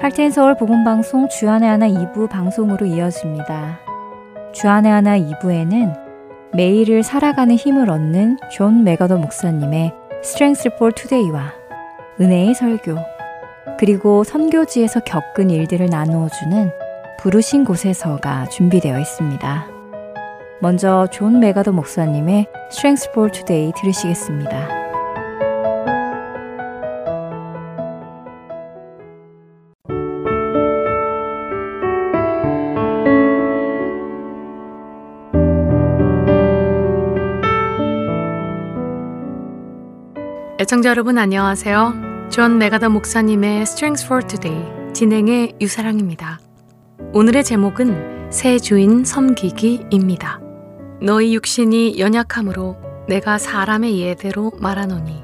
할텐 서울 복음 방송 주 안에 하나 2부 방송으로 이어집니다. 주 안에 하나 2부에는 매일을 살아가는 힘을 얻는 존 맥아더 목사님의 Strength for Today와 은혜의 설교 그리고 선교지에서 겪은 일들을 나누어 주는 부르신 곳에서가 준비되어 있습니다. 먼저 존 맥아더 목사님의 Strength for Today 들으시겠습니다. 애청자 여러분 안녕하세요. 존 맥아더 목사님의 Strength for Today 진행의 유사랑입니다. 오늘의 제목은 새 주인 섬기기입니다. 너희 육신이 연약함으로 내가 사람의 예대로 말하노니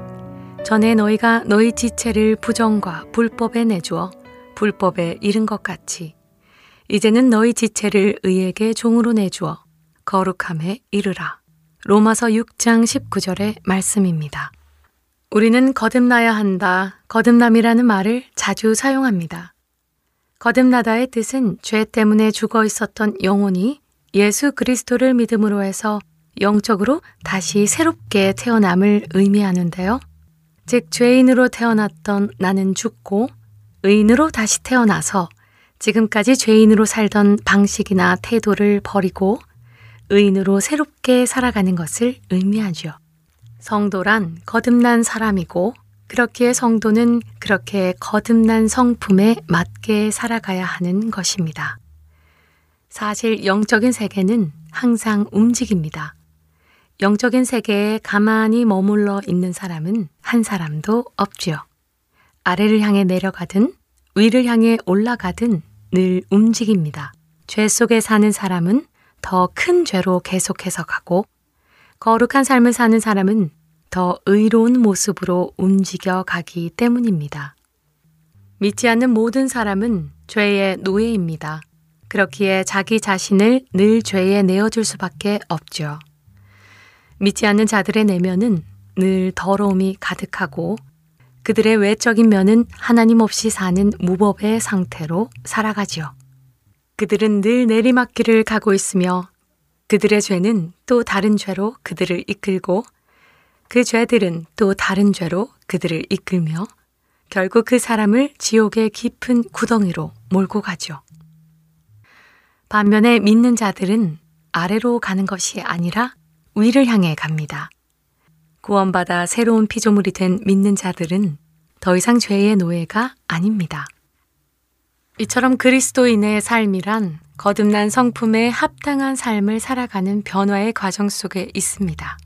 전에 너희가 너희 지체를 부정과 불법에 내주어 불법에 이른 것 같이 이제는 너희 지체를 의에게 종으로 내주어 거룩함에 이르라. 로마서 6장 19절의 말씀입니다. 우리는 거듭나야 한다. 거듭남이라는 말을 자주 사용합니다. 거듭나다의 뜻은 죄 때문에 죽어 있었던 영혼이 예수 그리스도를 믿음으로 해서 영적으로 다시 새롭게 태어남을 의미하는데요. 즉, 죄인으로 태어났던 나는 죽고 의인으로 다시 태어나서 지금까지 죄인으로 살던 방식이나 태도를 버리고 의인으로 새롭게 살아가는 것을 의미하죠. 성도란 거듭난 사람이고 그렇기에 성도는 그렇게 거듭난 성품에 맞게 살아가야 하는 것입니다. 사실 영적인 세계는 항상 움직입니다. 영적인 세계에 가만히 머물러 있는 사람은 한 사람도 없지요. 아래를 향해 내려가든 위를 향해 올라가든 늘 움직입니다. 죄 속에 사는 사람은 더 큰 죄로 계속해서 가고 거룩한 삶을 사는 사람은 더 의로운 모습으로 움직여 가기 때문입니다. 믿지 않는 모든 사람은 죄의 노예입니다. 그렇기에 자기 자신을 늘 죄에 내어줄 수밖에 없죠. 믿지 않는 자들의 내면은 늘 더러움이 가득하고 그들의 외적인 면은 하나님 없이 사는 무법의 상태로 살아가지요. 그들은 늘 내리막길을 가고 있으며 그들의 죄는 또 다른 죄로 그들을 이끌고 그 죄들은 또 다른 죄로 그들을 이끌며 결국 그 사람을 지옥의 깊은 구덩이로 몰고 가죠. 반면에 믿는 자들은 아래로 가는 것이 아니라 위를 향해 갑니다. 구원받아 새로운 피조물이 된 믿는 자들은 더 이상 죄의 노예가 아닙니다. 이처럼 그리스도인의 삶이란 거듭난 성품에 합당한 삶을 살아가는 변화의 과정 속에 있습니다.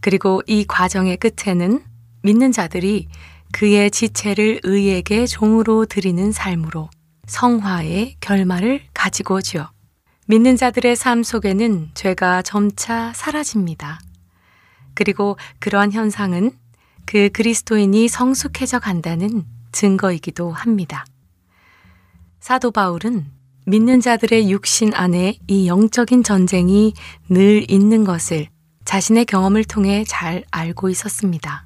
그리고 이 과정의 끝에는 믿는 자들이 그의 지체를 의에게 종으로 드리는 삶으로 성화의 결말을 가지고 오지요. 믿는 자들의 삶 속에는 죄가 점차 사라집니다. 그리고 그러한 현상은 그 그리스도인이 성숙해져 간다는 증거이기도 합니다. 사도 바울은 믿는 자들의 육신 안에 이 영적인 전쟁이 늘 있는 것을 자신의 경험을 통해 잘 알고 있었습니다.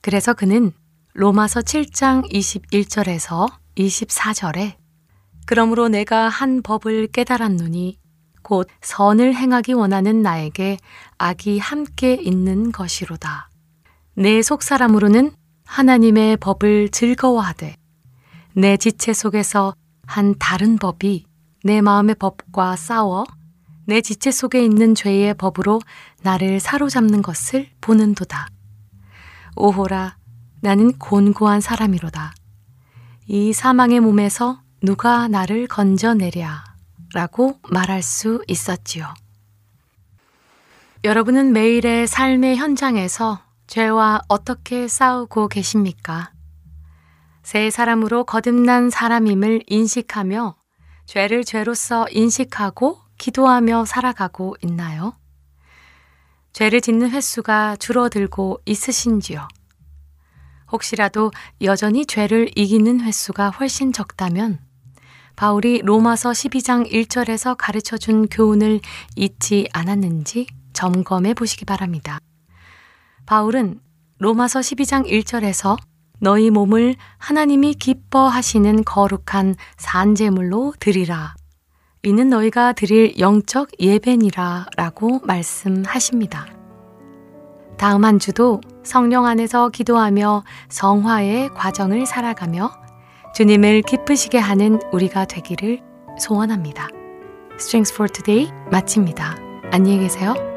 그래서 그는 로마서 7장 21절에서 24절에 그러므로 내가 한 법을 깨달았노니 곧 선을 행하기 원하는 나에게 악이 함께 있는 것이로다. 내 속사람으로는 하나님의 법을 즐거워하되 내 지체 속에서 한 다른 법이 내 마음의 법과 싸워 내 지체 속에 있는 죄의 법으로 나를 사로잡는 것을 보는도다. 오호라, 나는 곤고한 사람이로다. 이 사망의 몸에서 누가 나를 건져내랴 라고 말할 수 있었지요. 여러분은 매일의 삶의 현장에서 죄와 어떻게 싸우고 계십니까? 새 사람으로 거듭난 사람임을 인식하며 죄를 죄로서 인식하고 기도하며 살아가고 있나요? 죄를 짓는 횟수가 줄어들고 있으신지요? 혹시라도 여전히 죄를 이기는 횟수가 훨씬 적다면 바울이 로마서 12장 1절에서 가르쳐 준 교훈을 잊지 않았는지 점검해 보시기 바랍니다. 바울은 로마서 12장 1절에서 너희 몸을 하나님이 기뻐하시는 거룩한 산제물로 드리라. 이는 너희가 드릴 영적 예배니라 라고 말씀하십니다. 다음 한 주도 성령 안에서 기도하며 성화의 과정을 살아가며 주님을 기쁘시게 하는 우리가 되기를 소원합니다. Strengths for Today 마칩니다. 안녕히 계세요.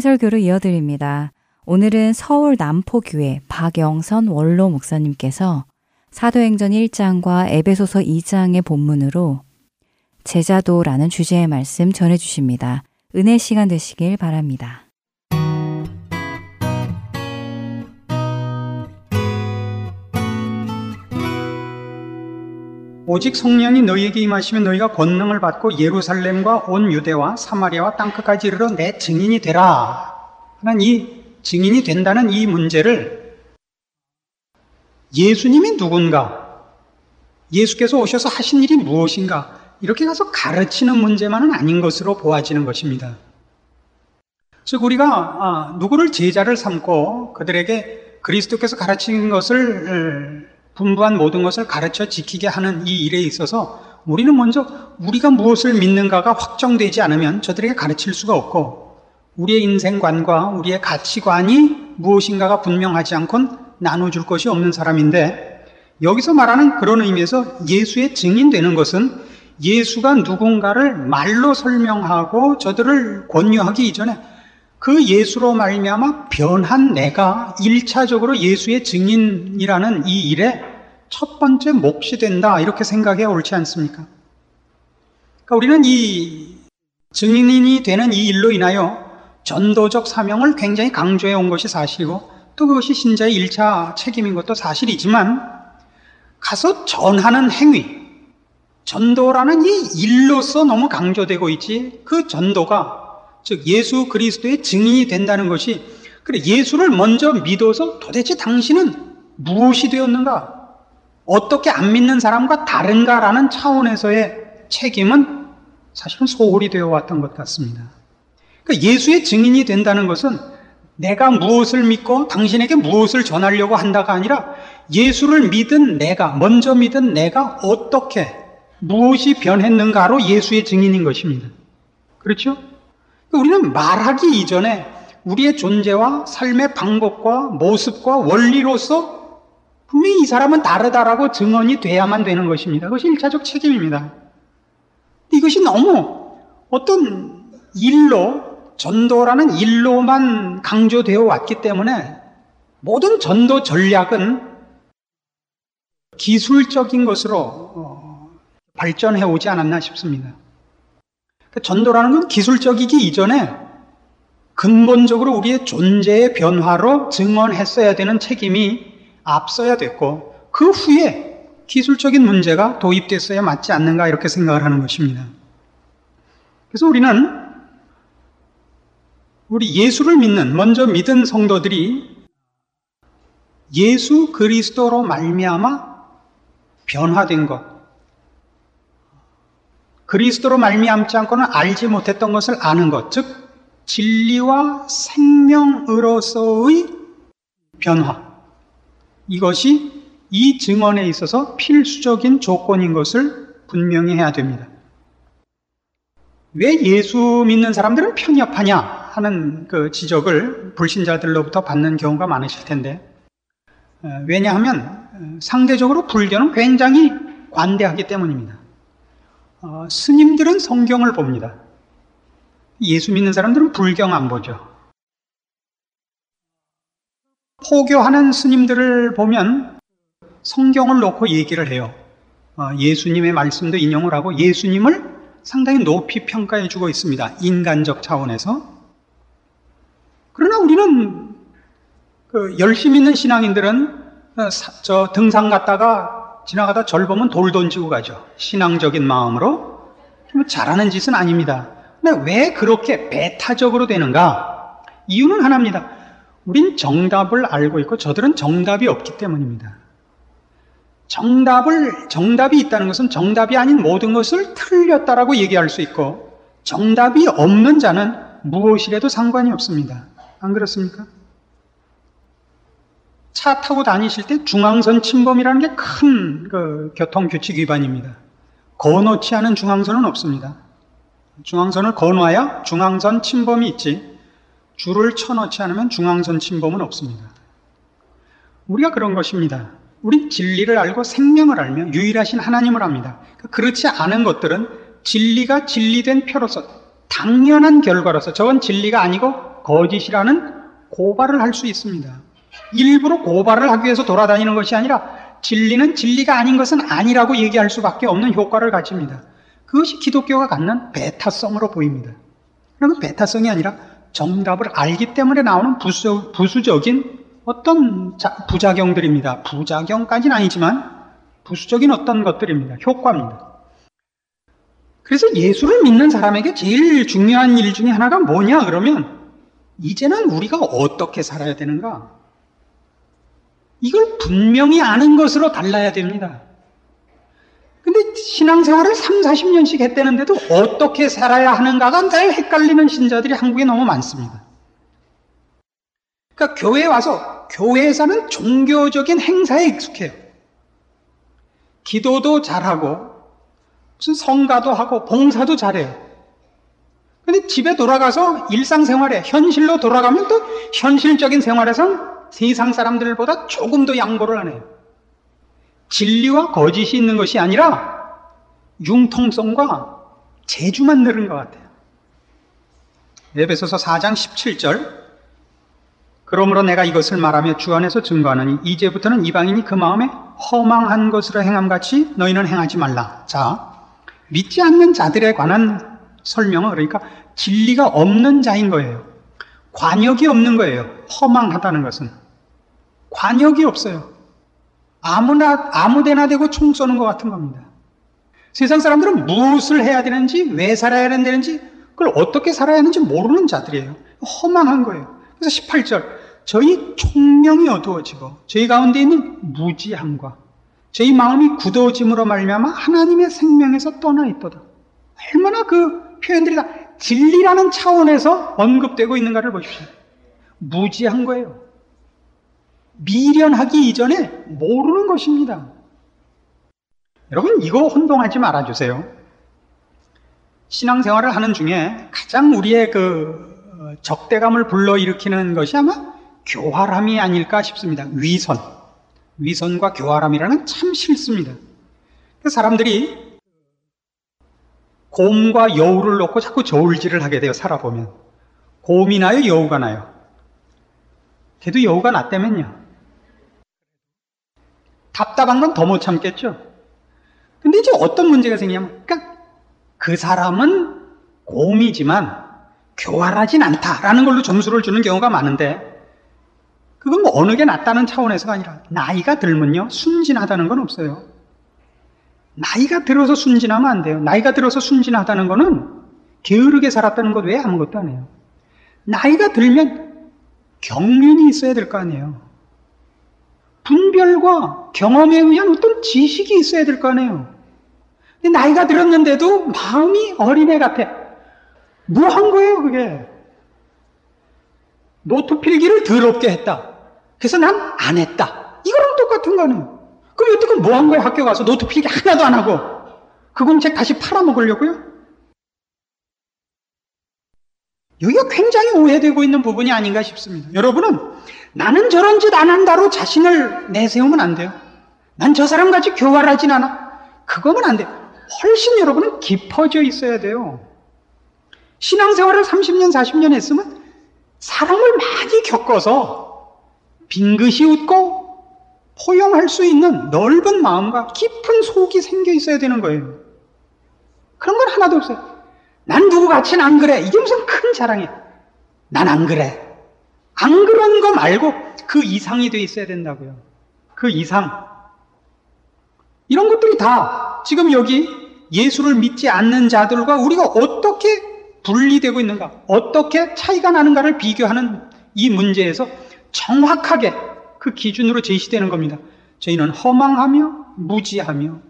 설교를 이어드립니다. 오늘은 서울 남포교회 박영선 원로 목사님께서 사도행전 1장과 에베소서 2장의 본문으로 제자도라는 주제의 말씀 전해 주십니다. 은혜 시간 되시길 바랍니다. 오직 성령이 너희에게 임하시면 너희가 권능을 받고 예루살렘과 온 유대와 사마리아와 땅끝까지 이르러 내 증인이 되라. 하는 이 증인이 된다는 이 문제를 예수님이 누군가, 예수께서 오셔서 하신 일이 무엇인가, 이렇게 가서 가르치는 문제만은 아닌 것으로 보아지는 것입니다. 즉, 우리가 아, 누구를 제자를 삼고 그들에게 그리스도께서 가르치는 것을 분부한 모든 것을 가르쳐 지키게 하는 이 일에 있어서 우리는 먼저 우리가 무엇을 믿는가가 확정되지 않으면 저들에게 가르칠 수가 없고 우리의 인생관과 우리의 가치관이 무엇인가가 분명하지 않곤 나눠줄 것이 없는 사람인데 여기서 말하는 그런 의미에서 예수의 증인되는 것은 예수가 누군가를 말로 설명하고 저들을 권유하기 이전에 그 예수로 말미암아 변한 내가 일차적으로 예수의 증인이라는 이 일에 첫 번째 몫이 된다 이렇게 생각해 옳지 않습니까? 그러니까 우리는 이 증인이 되는 이 일로 인하여 전도적 사명을 굉장히 강조해 온 것이 사실이고 또 그것이 신자의 일차 책임인 것도 사실이지만 가서 전하는 행위, 전도라는 이 일로서 너무 강조되고 있지 그 전도가 즉 예수 그리스도의 증인이 된다는 것이 그래 예수를 먼저 믿어서 도대체 당신은 무엇이 되었는가? 어떻게 안 믿는 사람과 다른가라는 차원에서의 책임은 사실은 소홀히 되어 왔던 것 같습니다. 그러니까 예수의 증인이 된다는 것은 내가 무엇을 믿고 당신에게 무엇을 전하려고 한다가 아니라 예수를 믿은 내가, 먼저 믿은 내가 어떻게, 무엇이 변했는가로 예수의 증인인 것입니다. 그렇죠? 우리는 말하기 이전에 우리의 존재와 삶의 방법과 모습과 원리로서 분명히 이 사람은 다르다라고 증언이 돼야만 되는 것입니다. 그것이 일차적 책임입니다. 이것이 너무 어떤 일로, 전도라는 일로만 강조되어 왔기 때문에 모든 전도 전략은 기술적인 것으로 어, 발전해 오지 않았나 싶습니다. 그러니까 전도라는 건 기술적이기 이전에 근본적으로 우리의 존재의 변화로 증언했어야 되는 책임이 앞서야 됐고 그 후에 기술적인 문제가 도입됐어야 맞지 않는가 이렇게 생각을 하는 것입니다. 그래서 우리는 우리 예수를 믿는 먼저 믿은 성도들이 예수 그리스도로 말미암아 변화된 것, 그리스도로 말미암지 않고는 알지 못했던 것을 아는 것, 즉 진리와 생명으로서의 변화. 이것이 이 증언에 있어서 필수적인 조건인 것을 분명히 해야 됩니다. 왜 예수 믿는 사람들은 편협하냐 하는 그 지적을 불신자들로부터 받는 경우가 많으실 텐데, 어, 왜냐하면 상대적으로 불교는 굉장히 관대하기 때문입니다. 어, 스님들은 성경을 봅니다. 예수 믿는 사람들은 불경 안 보죠. 포교하는 스님들을 보면 성경을 놓고 얘기를 해요. 어, 예수님의 말씀도 인용을 하고 예수님을 상당히 높이 평가해 주고 있습니다. 인간적 차원에서. 그러나 우리는 그 열심히 있는 신앙인들은 어, 저 등산 갔다가 지나가다 절 보면 돌 던지고 가죠. 신앙적인 마음으로. 뭐 잘하는 짓은 아닙니다. 근데 왜 그렇게 배타적으로 되는가? 이유는 하나입니다. 우린 정답을 알고 있고 저들은 정답이 없기 때문입니다. 정답을, 정답이 있다는 것은 정답이 아닌 모든 것을 틀렸다라고 얘기할 수 있고 정답이 없는 자는 무엇이라도 상관이 없습니다. 안 그렇습니까? 차 타고 다니실 때 중앙선 침범이라는 게 큰 그 교통 규칙 위반입니다. 거놓지 않은 중앙선은 없습니다. 중앙선을 거놔야 중앙선 침범이 있지, 줄을 쳐놓지 않으면 중앙선 침범은 없습니다. 우리가 그런 것입니다. 우리 진리를 알고 생명을 알며 유일하신 하나님을 압니다. 그렇지 않은 것들은 진리가 진리된 표로서 당연한 결과로서 저건 진리가 아니고 거짓이라는 고발을 할 수 있습니다. 일부러 고발을 하기 위해서 돌아다니는 것이 아니라 진리는 진리가 아닌 것은 아니라고 얘기할 수밖에 없는 효과를 가집니다. 그것이 기독교가 갖는 베타성으로 보입니다. 그러면 베타성이 아니라 정답을 알기 때문에 나오는 부수, 부수적인 어떤 자, 부작용들입니다. 부작용까지는 아니지만 부수적인 어떤 것들입니다. 효과입니다. 그래서 예수를 믿는 사람에게 제일 중요한 일 중에 하나가 뭐냐 그러면 이제는 우리가 어떻게 살아야 되는가? 이걸 분명히 아는 것으로 달라야 됩니다. 근데 신앙생활을 3, 40년씩 했다는데도 어떻게 살아야 하는가가 늘 헷갈리는 신자들이 한국에 너무 많습니다. 그러니까 교회에 와서 교회에서는 종교적인 행사에 익숙해요. 기도도 잘하고 무슨 성가도 하고 봉사도 잘해요. 근데 집에 돌아가서 일상생활에 현실로 돌아가면 또 현실적인 생활에선 세상 사람들보다 조금 더 양보를 안 해요. 진리와 거짓이 있는 것이 아니라 융통성과 재주만 늘은 것 같아요. 에베소서 4장 17절 그러므로 내가 이것을 말하며 주 안에서 증거하느니 이제부터는 이방인이 그 마음에 허망한 것으로 행함같이 너희는 행하지 말라. 자, 믿지 않는 자들에 관한 설명은 그러니까 진리가 없는 자인 거예요. 관역이 없는 거예요. 허망하다는 것은. 관역이 없어요. 아무나, 아무 데나 대고 총 쏘는 것 같은 겁니다. 세상 사람들은 무엇을 해야 되는지, 왜 살아야 되는지, 그걸 어떻게 살아야 하는지 모르는 자들이에요. 허망한 거예요. 그래서 18절, 저희 총명이 어두워지고, 저희 가운데 있는 무지함과, 저희 마음이 굳어짐으로 말미암아 하나님의 생명에서 떠나 있도다. 얼마나 그 표현들이 다 진리라는 차원에서 언급되고 있는가를 보십시오. 무지한 거예요. 미련하기 이전에 모르는 것입니다. 여러분, 이거 혼동하지 말아주세요. 신앙생활을 하는 중에 가장 우리의 그 어, 적대감을 불러일으키는 것이 아마 교활함이 아닐까 싶습니다. 위선. 위선과 교활함이라는 참 싫습니다. 사람들이 곰과 여우를 놓고 자꾸 저울질을 하게 돼요, 살아보면. 곰이 나요, 여우가 나요? 걔도 여우가 낫다면요. 답답한 건 더 못 참겠죠? 근데 이제 어떤 문제가 생기냐면, 그러니까 그 사람은 곰이지만 교활하진 않다라는 걸로 점수를 주는 경우가 많은데, 그건 뭐 어느 게 낫다는 차원에서가 아니라, 나이가 들면요, 순진하다는 건 없어요. 나이가 들어서 순진하면 안 돼요. 나이가 들어서 순진하다는 거는 게으르게 살았다는 것 외에 아무것도 아니에요. 나이가 들면 경륜이 있어야 될 거 아니에요. 분별과 경험에 의한 어떤 지식이 있어야 될 거 아니에요. 근데 나이가 들었는데도 마음이 어린애 같아. 뭐 한 거예요, 그게? 노트 필기를 더럽게 했다. 그래서 난 안 했다. 이거랑 똑같은 거는. 그럼 여태껏 뭐 한 거예요? 학교 가서 노트 필기 하나도 안 하고. 그 공책 다시 팔아먹으려고요? 여기가 굉장히 오해되고 있는 부분이 아닌가 싶습니다. 여러분은 나는 저런 짓 안 한다로 자신을 내세우면 안 돼요. 난 저 사람 같이 교활하진 않아. 그거면 안 돼요. 훨씬 여러분은 깊어져 있어야 돼요. 신앙생활을 30년, 40년 했으면 사람을 많이 겪어서 빙긋이 웃고 포용할 수 있는 넓은 마음과 깊은 속이 생겨 있어야 되는 거예요. 그런 건 하나도 없어요. 난 누구 같이는 안 그래. 이게 무슨 큰 자랑이야. 난 안 그래. 안 그런 거 말고 그 이상이 돼 있어야 된다고요. 그 이상. 이런 것들이 다 지금 여기 예수를 믿지 않는 자들과 우리가 어떻게 분리되고 있는가, 어떻게 차이가 나는가를 비교하는 이 문제에서 정확하게 그 기준으로 제시되는 겁니다. 저희는 허망하며 무지하며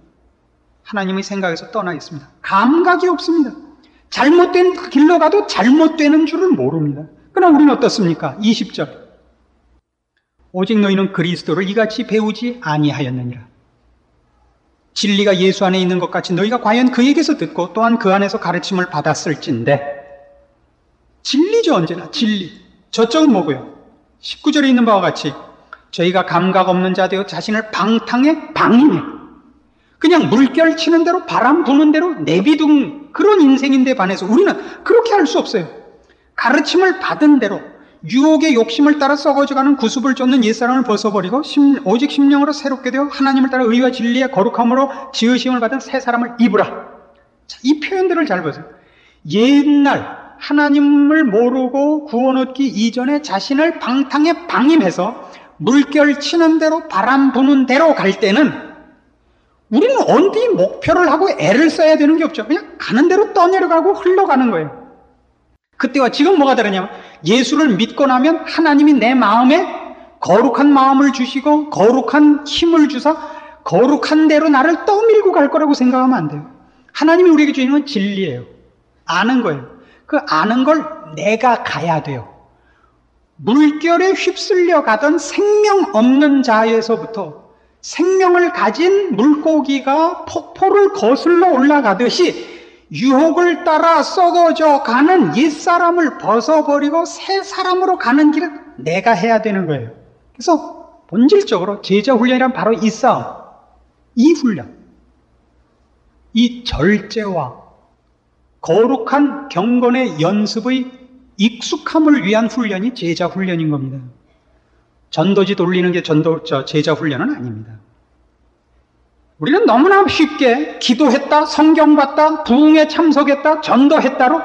하나님의 생각에서 떠나 있습니다. 감각이 없습니다. 잘못된 길로 가도 잘못되는 줄을 모릅니다. 그러나 우리는 어떻습니까? 20절. 오직 너희는 그리스도를 이같이 배우지 아니하였느니라. 진리가 예수 안에 있는 것 같이 너희가 과연 그에게서 듣고 또한 그 안에서 가르침을 받았을진데 진리죠 언제나 진리. 저쪽은 뭐고요? 19절에 있는 바와 같이 저희가 감각 없는 자 되어 자신을 방탕에 방임해. 그냥 물결 치는 대로 바람 부는 대로 내비둔 그런 인생인데 반해서 우리는 그렇게 할 수 없어요. 가르침을 받은 대로 유혹의 욕심을 따라 썩어져가는 구습을 쫓는 옛사람을 벗어버리고 심, 오직 심령으로 새롭게 되어 하나님을 따라 의와 진리의 거룩함으로 지으심을 받은 새 사람을 입으라. 자, 이 표현들을 잘 보세요. 옛날 하나님을 모르고 구원 얻기 이전에 자신을 방탕에 방임해서 물결 치는 대로 바람 부는 대로 갈 때는 우리는 어디 목표를 하고 애를 써야 되는 게 없죠. 그냥 가는 대로 떠내려가고 흘러가는 거예요. 그때와 지금 뭐가 다르냐면 예수를 믿고 나면 하나님이 내 마음에 거룩한 마음을 주시고 거룩한 힘을 주사 거룩한 대로 나를 떠밀고 갈 거라고 생각하면 안 돼요. 하나님이 우리에게 주시는 건 진리예요. 아는 거예요. 그 아는 걸 내가 가야 돼요. 물결에 휩쓸려 가던 생명 없는 자에서부터 생명을 가진 물고기가 폭포를 거슬러 올라가듯이 유혹을 따라 썩어져 가는 옛사람을 벗어버리고 새 사람으로 가는 길은 내가 해야 되는 거예요. 그래서 본질적으로 제자 훈련이란 바로 이 싸움, 이 훈련, 이 절제와 거룩한 경건의 연습의 익숙함을 위한 훈련이 제자 훈련인 겁니다. 전도지 돌리는 게 전도, 저, 제자 훈련은 아닙니다. 우리는 너무나 쉽게 기도했다, 성경 봤다, 부흥에 참석했다, 전도했다로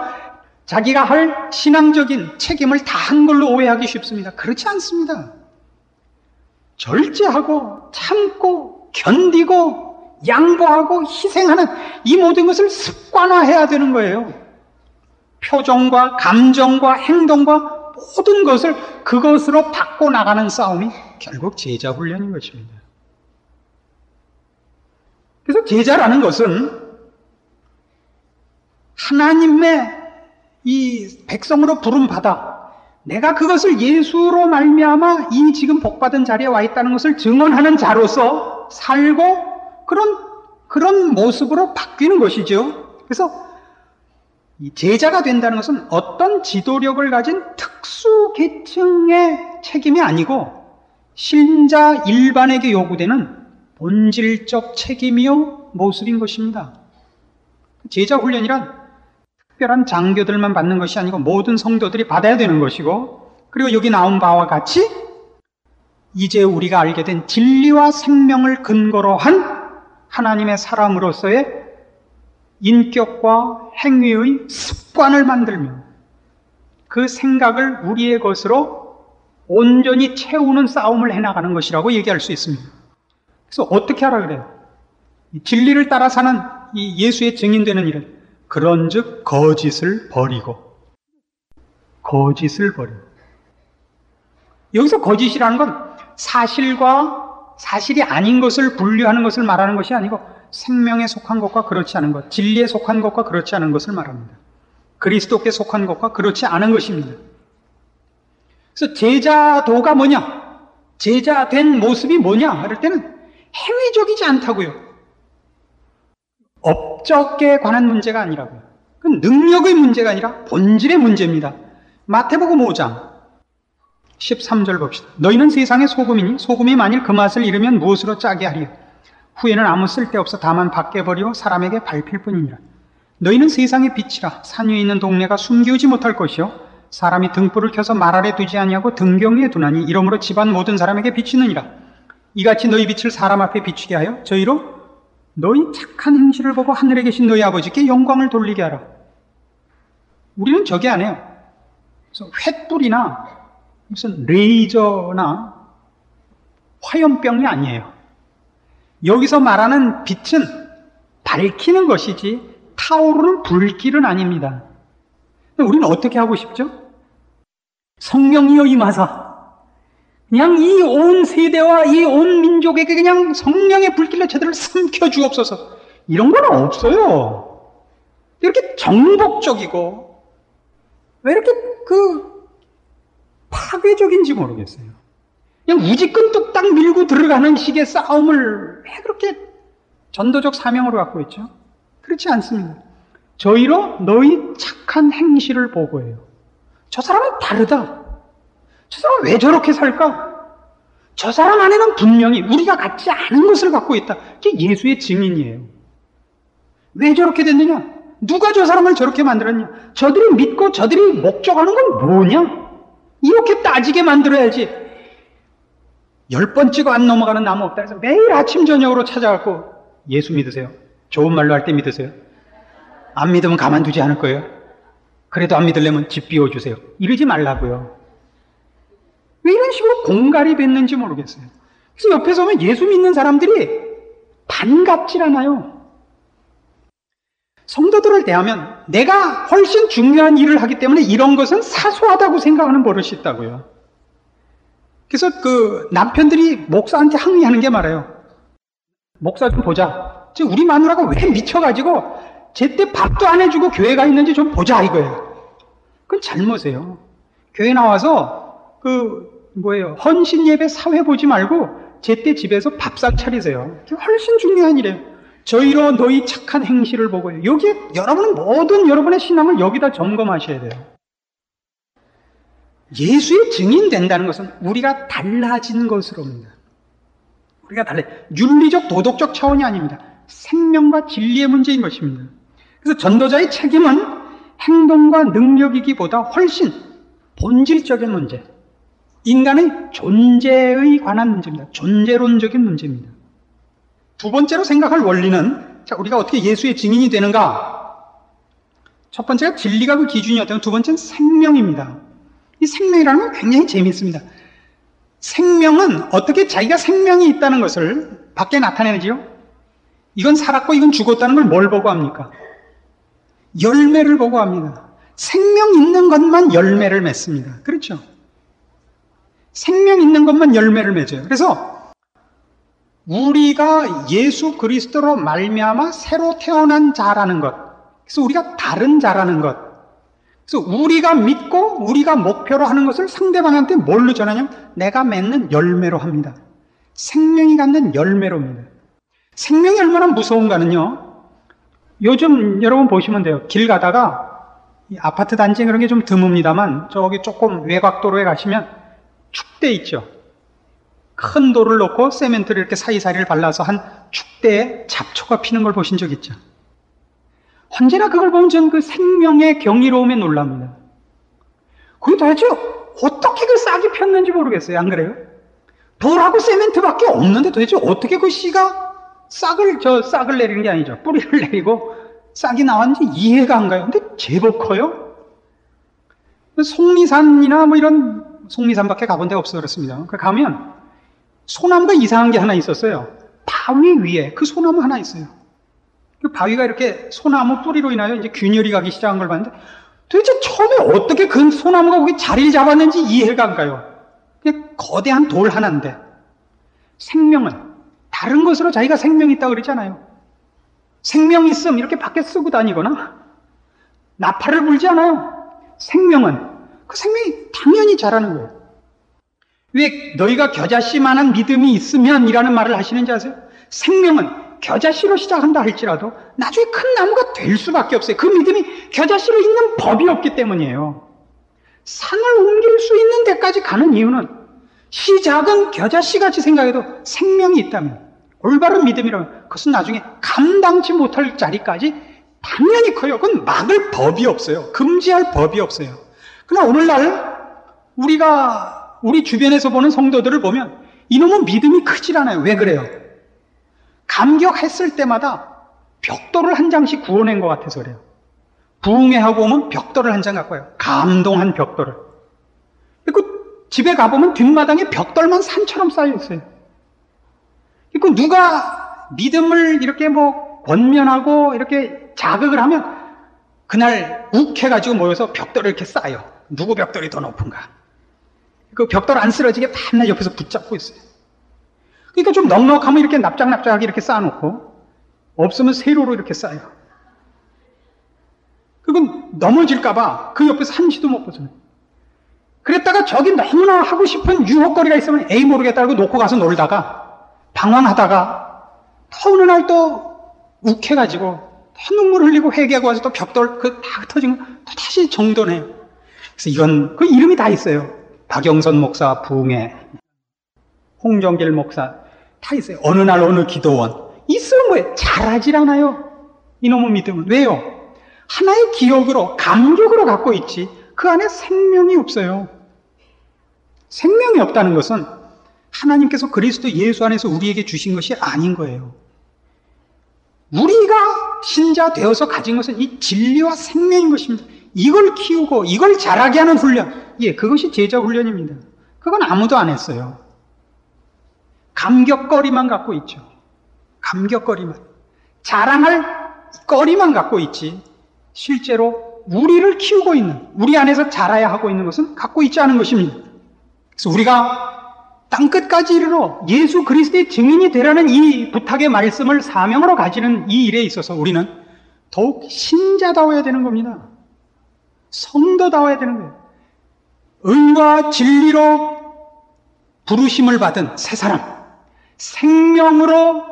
자기가 할 신앙적인 책임을 다 한 걸로 오해하기 쉽습니다. 그렇지 않습니다. 절제하고 참고 견디고 양보하고 희생하는 이 모든 것을 습관화해야 되는 거예요. 표정과 감정과 행동과 모든 것을 그것으로 바꿔 나가는 싸움이 결국 제자 훈련인 것입니다. 그래서 제자라는 것은 하나님의 이 백성으로 부름 받아 내가 그것을 예수로 말미암아 이 지금 복받은 자리에 와 있다는 것을 증언하는 자로서 살고 그런 그런 모습으로 바뀌는 것이죠. 그래서 이 제자가 된다는 것은 어떤 지도력을 가진 특수 계층의 책임이 아니고 신자 일반에게 요구되는 본질적 책임이요 모습인 것입니다. 제자 훈련이란 특별한 장교들만 받는 것이 아니고 모든 성도들이 받아야 되는 것이고 그리고 여기 나온 바와 같이 이제 우리가 알게 된 진리와 생명을 근거로 한 하나님의 사람으로서의 인격과 행위의 습관을 만들며 그 생각을 우리의 것으로 온전히 채우는 싸움을 해나가는 것이라고 얘기할 수 있습니다. 그래서 어떻게 하라 그래요? 진리를 따라 사는 이 예수의 증인되는 일은 그런즉 거짓을 버리고 거짓을 버리고 여기서 거짓이라는 건 사실과 사실이 아닌 것을 분류하는 것을 말하는 것이 아니고 생명에 속한 것과 그렇지 않은 것, 진리에 속한 것과 그렇지 않은 것을 말합니다. 그리스도께 속한 것과 그렇지 않은 것입니다. 그래서 제자도가 뭐냐? 제자 된 모습이 뭐냐? 그럴 때는 행위적이지 않다고요. 업적에 관한 문제가 아니라고요. 그 능력의 문제가 아니라 본질의 문제입니다. 마태복음 5장 13절 봅시다. 너희는 세상의 소금이니 소금이 만일 그 맛을 잃으면 무엇으로 짜게 하리요? 후에는 아무 쓸데없어 다만 밖에 버리고 사람에게 밟힐 뿐이니라. 너희는 세상의 빛이라 산 위에 있는 동네가 숨기우지 못할 것이요 사람이 등불을 켜서 말 아래 두지 아니하고 등경 위에 두나니 이러므로 집안 모든 사람에게 비치느니라. 이같이 너희 빛을 사람 앞에 비추게 하여 저희로 너희 착한 행실을 보고 하늘에 계신 너희 아버지께 영광을 돌리게 하라. 우리는 저게 안 해요. 그래서 횃불이나 무슨 레이저나 화염병이 아니에요. 여기서 말하는 빛은 밝히는 것이지 타오르는 불길은 아닙니다. 우리는 어떻게 하고 싶죠? 성령이여 임하사 그냥 이 온 세대와 이 온 민족에게 그냥 성령의 불길로 저들을 삼켜 주옵소서. 이런 건 없어요. 이렇게 정복적이고 왜 이렇게 그 파괴적인지 모르겠어요. 그냥 우지끈 뚝딱 밀고 들어가는 식의 싸움을 왜 그렇게 전도적 사명으로 갖고 있죠? 그렇지 않습니다. 저희로 너희 착한 행실을 보고해요. 저 사람은 다르다. 저 사람 왜 저렇게 살까? 저 사람 안에는 분명히 우리가 갖지 않은 것을 갖고 있다. 그게 예수의 증인이에요. 왜 저렇게 됐느냐? 누가 저 사람을 저렇게 만들었냐? 저들이 믿고 저들이 목적하는 건 뭐냐? 이렇게 따지게 만들어야지. 열 번 찍어 안 넘어가는 나무 없다 해서 매일 아침 저녁으로 찾아갖고 예수 믿으세요. 좋은 말로 할 때 믿으세요. 안 믿으면 가만두지 않을 거예요. 그래도 안 믿으려면 집 비워주세요. 이러지 말라고요. 왜 이런 식으로 공갈이 됐는지 모르겠어요. 그래서 옆에서 보면 예수 믿는 사람들이 반갑질 않아요. 성도들을 대하면 내가 훨씬 중요한 일을 하기 때문에 이런 것은 사소하다고 생각하는 버릇이 있다고요. 그래서 그 남편들이 목사한테 항의하는 게 말이에요. 목사 좀 보자. 즉 우리 마누라가 왜 미쳐가지고 제때 밥도 안 해주고 교회 가 있는지 좀 보자 이거예요. 그건 잘못이에요. 교회 나와서 그 뭐예요 헌신 예배 사회 보지 말고 제때 집에서 밥상 차리세요. 훨씬 중요한 일이에요. 저희로 너희 착한 행실을 보고요. 여기에 여러분은 모든 여러분의 신앙을 여기다 점검하셔야 돼요. 예수의 증인 된다는 것은 우리가 달라진 것으로입니다. 우리가 달라 윤리적 도덕적 차원이 아닙니다. 생명과 진리의 문제인 것입니다. 그래서 전도자의 책임은 행동과 능력이기보다 훨씬 본질적인 문제, 인간의 존재의 관한 문제입니다. 존재론적인 문제입니다. 두 번째로 생각할 원리는 자, 우리가 어떻게 예수의 증인이 되는가? 첫 번째가 진리가 그 기준이었다면 두 번째는 생명입니다. 이 생명이라는 건 굉장히 재미있습니다. 생명은 어떻게 자기가 생명이 있다는 것을 밖에 나타내지요? 이건 살았고 이건 죽었다는 걸 뭘 보고 합니까? 열매를 보고 합니다. 생명 있는 것만 열매를 맺습니다. 그렇죠? 생명 있는 것만 열매를 맺어요. 그래서 우리가 예수 그리스도로 말미암아 새로 태어난 자라는 것. 그래서 우리가 다른 자라는 것. 그래서 우리가 믿고 우리가 목표로 하는 것을 상대방한테 뭘로 전하냐면 내가 맺는 열매로 합니다. 생명이 갖는 열매로입니다. 생명이 얼마나 무서운가는요. 요즘 여러분 보시면 돼요. 길 가다가 아파트 단지 그런 게 좀 드뭅니다만 저기 조금 외곽도로에 가시면 축대 있죠. 큰 돌을 놓고 세멘트를 이렇게 사이사이를 발라서 한 축대에 잡초가 피는 걸 보신 적 있죠. 언제나 그걸 보면 저는 그 생명의 경이로움에 놀랍니다. 그게 도대체 어떻게 그 싹이 폈는지 모르겠어요. 안 그래요? 돌하고 세멘트밖에 없는데 도대체 어떻게 그 씨가 싹을 저 싹을 내리는 게 아니죠. 뿌리를 내리고 싹이 나왔는지 이해가 안 가요. 근데 제법 커요. 속리산이나 뭐 이런 속리산밖에 가본 데가 없어 그렇습니다. 그 가면 소나무가 이상한 게 하나 있었어요. 바위 위에 그 소나무 하나 있어요. 그 바위가 이렇게 소나무 뿌리로 인하여 이제 균열이 가기 시작한 걸 봤는데 도대체 처음에 어떻게 그 소나무가 거기 자리를 잡았는지 이해가 안 가요. 거대한 돌 하나인데 생명은 다른 것으로 자기가 생명이 있다고 그러잖아요. 생명 있음 이렇게 밖에 쓰고 다니거나 나팔을 불지 않아요. 생명은 그 생명이 당연히 자라는 거예요. 왜 너희가 겨자씨만한 믿음이 있으면 이라는 말을 하시는지 아세요? 생명은 겨자씨로 시작한다 할지라도 나중에 큰 나무가 될 수밖에 없어요. 그 믿음이 겨자씨로 있는 법이 없기 때문이에요. 산을 옮길 수 있는 데까지 가는 이유는 시작은 겨자씨 같이 생각해도 생명이 있다면 올바른 믿음이라면 그것은 나중에 감당치 못할 자리까지 당연히 커요. 그건 막을 법이 없어요. 금지할 법이 없어요. 그러나 오늘날 우리가 우리 주변에서 보는 성도들을 보면 이놈은 믿음이 크질 않아요. 왜 그래요? 감격했을 때마다 벽돌을 한 장씩 구워낸 것 같아서 그래요. 부흥회하고 오면 벽돌을 한 장 갖고 와요. 감동한 벽돌을. 그 집에 가보면 뒷마당에 벽돌만 산처럼 쌓여 있어요. 그 누가 믿음을 이렇게 뭐 권면하고 이렇게 자극을 하면 그날 욱해가지고 모여서 벽돌을 이렇게 쌓아요. 누구 벽돌이 더 높은가? 그 벽돌 안 쓰러지게 밤낮 옆에서 붙잡고 있어요. 그러니까 좀 넉넉하면 이렇게 납작납작하게 이렇게 쌓아놓고 없으면 세로로 이렇게 쌓아요. 그건 넘어질까봐 그 옆에서 한시도 못 벗어요. 그랬다가 저기 너무나 하고 싶은 유혹거리가 있으면 에이 모르겠다 하고 놓고 가서 놀다가 방황하다가 또 어느 날또 욱해가지고 또 눈물 흘리고 회개하고 와서 또 벽돌 그다 흩어진 거 또 다시 정돈해요. 그래서 이건 그 이름이 다 있어요. 박영선 목사 부흥회, 홍정길 목사 다 있어요. 어느 날 어느 기도원 있으면 뭐예요? 잘하질 않아요. 이놈의 믿음은 왜요? 하나의 기억으로 감격으로 갖고 있지 그 안에 생명이 없어요. 생명이 없다는 것은 하나님께서 그리스도 예수 안에서 우리에게 주신 것이 아닌 거예요. 우리가 신자 되어서 가진 것은 이 진리와 생명인 것입니다. 이걸 키우고 이걸 자라게 하는 훈련. 예, 그것이 제자 훈련입니다. 그건 아무도 안 했어요. 감격거리만 갖고 있죠. 감격거리만. 자랑할 거리만 갖고 있지. 실제로 우리를 키우고 있는, 우리 안에서 자라야 하고 있는 것은 갖고 있지 않은 것입니다. 그래서 우리가 땅 끝까지 이르러 예수 그리스도의 증인이 되라는 이 부탁의 말씀을 사명으로 가지는 이 일에 있어서 우리는 더욱 신자다워야 되는 겁니다. 성도다워야 되는 거예요. 의와 진리로 부르심을 받은 새 사람, 생명으로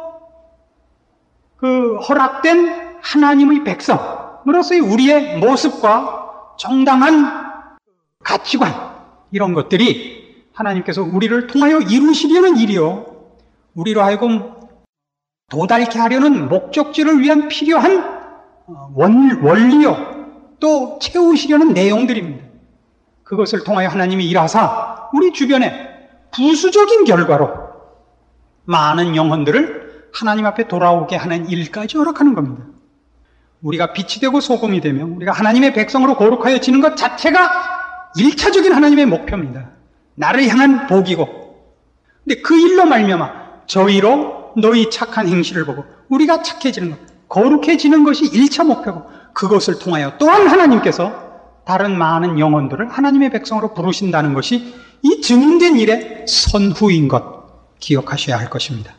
그 허락된 하나님의 백성으로서의 우리의 모습과 정당한 가치관, 이런 것들이 하나님께서 우리를 통하여 이루시려는 일이요. 우리로 하여금 도달케 하려는 목적지를 위한 필요한 원, 원리요. 또 채우시려는 내용들입니다. 그것을 통하여 하나님이 일하사 우리 주변에 부수적인 결과로 많은 영혼들을 하나님 앞에 돌아오게 하는 일까지 허락하는 겁니다. 우리가 빛이 되고 소금이 되면 우리가 하나님의 백성으로 거룩하여 지는 것 자체가 일차적인 하나님의 목표입니다. 나를 향한 복이고 근데 그 일로 말미암아 저희로 너희 착한 행실을 보고 우리가 착해지는 것, 거룩해지는 것이 1차 목표고 그것을 통하여 또한 하나님께서 다른 많은 영혼들을 하나님의 백성으로 부르신다는 것이 이 증인된 일의 선후인 것 기억하셔야 할 것입니다.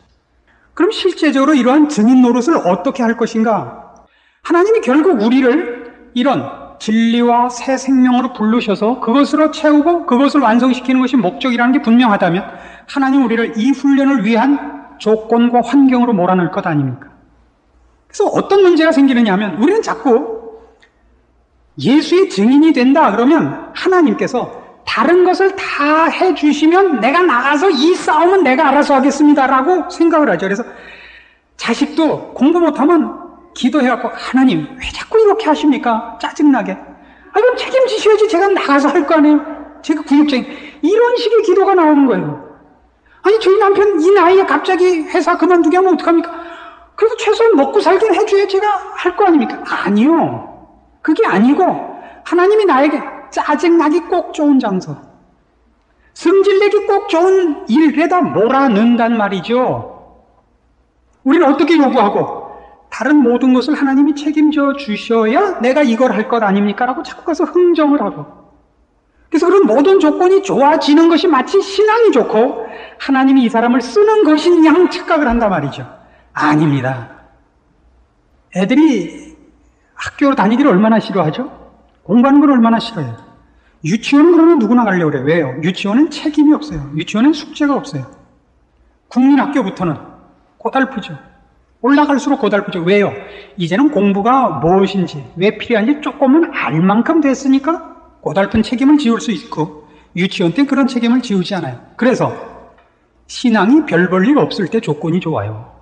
그럼 실제적으로 이러한 증인 노릇을 어떻게 할 것인가? 하나님이 결국 우리를 이런 진리와 새 생명으로 부르셔서 그것으로 채우고 그것을 완성시키는 것이 목적이라는 게 분명하다면 하나님 우리를 이 훈련을 위한 조건과 환경으로 몰아넣을 것 아닙니까? 그래서 어떤 문제가 생기느냐 하면 우리는 자꾸 예수의 증인이 된다 그러면 하나님께서 다른 것을 다 해주시면 내가 나가서 이 싸움은 내가 알아서 하겠습니다라고 생각을 하죠. 그래서 자식도 공부 못하면 기도해갖고 하나님 왜 자꾸 이렇게 하십니까? 짜증나게. 아 그럼 책임지셔야지 제가 나가서 할 거 아니에요. 제가 구역쟁이. 이런 식의 기도가 나오는 거예요. 아니 저희 남편 이 나이에 갑자기 회사 그만두게 하면 어떡합니까? 그래도 최소한 먹고 살긴 해줘야 제가 할 거 아닙니까? 아니요. 그게 아니고 하나님이 나에게 짜증나기 꼭 좋은 장소, 승질내기 꼭 좋은 일에다 몰아넣는단 말이죠. 우리는 어떻게 요구하고 다른 모든 것을 하나님이 책임져 주셔야 내가 이걸 할 것 아닙니까? 라고 자꾸 가서 흥정을 하고 그래서 그런 모든 조건이 좋아지는 것이 마치 신앙이 좋고 하나님이 이 사람을 쓰는 것인 양 착각을 한단 말이죠. 아닙니다. 애들이 학교 다니기를 얼마나 싫어하죠? 공부하는 걸 얼마나 싫어해요? 유치원은 그러면 누구나 가려고 그래요. 왜요? 유치원은 책임이 없어요. 유치원은 숙제가 없어요. 국민학교부터는 고달프죠. 올라갈수록 고달프죠. 왜요? 이제는 공부가 무엇인지, 왜 필요한지 조금은 알 만큼 됐으니까 고달픈 책임을 지울 수 있고, 유치원 때 그런 책임을 지우지 않아요. 그래서 신앙이 별 볼 일 없을 때 조건이 좋아요.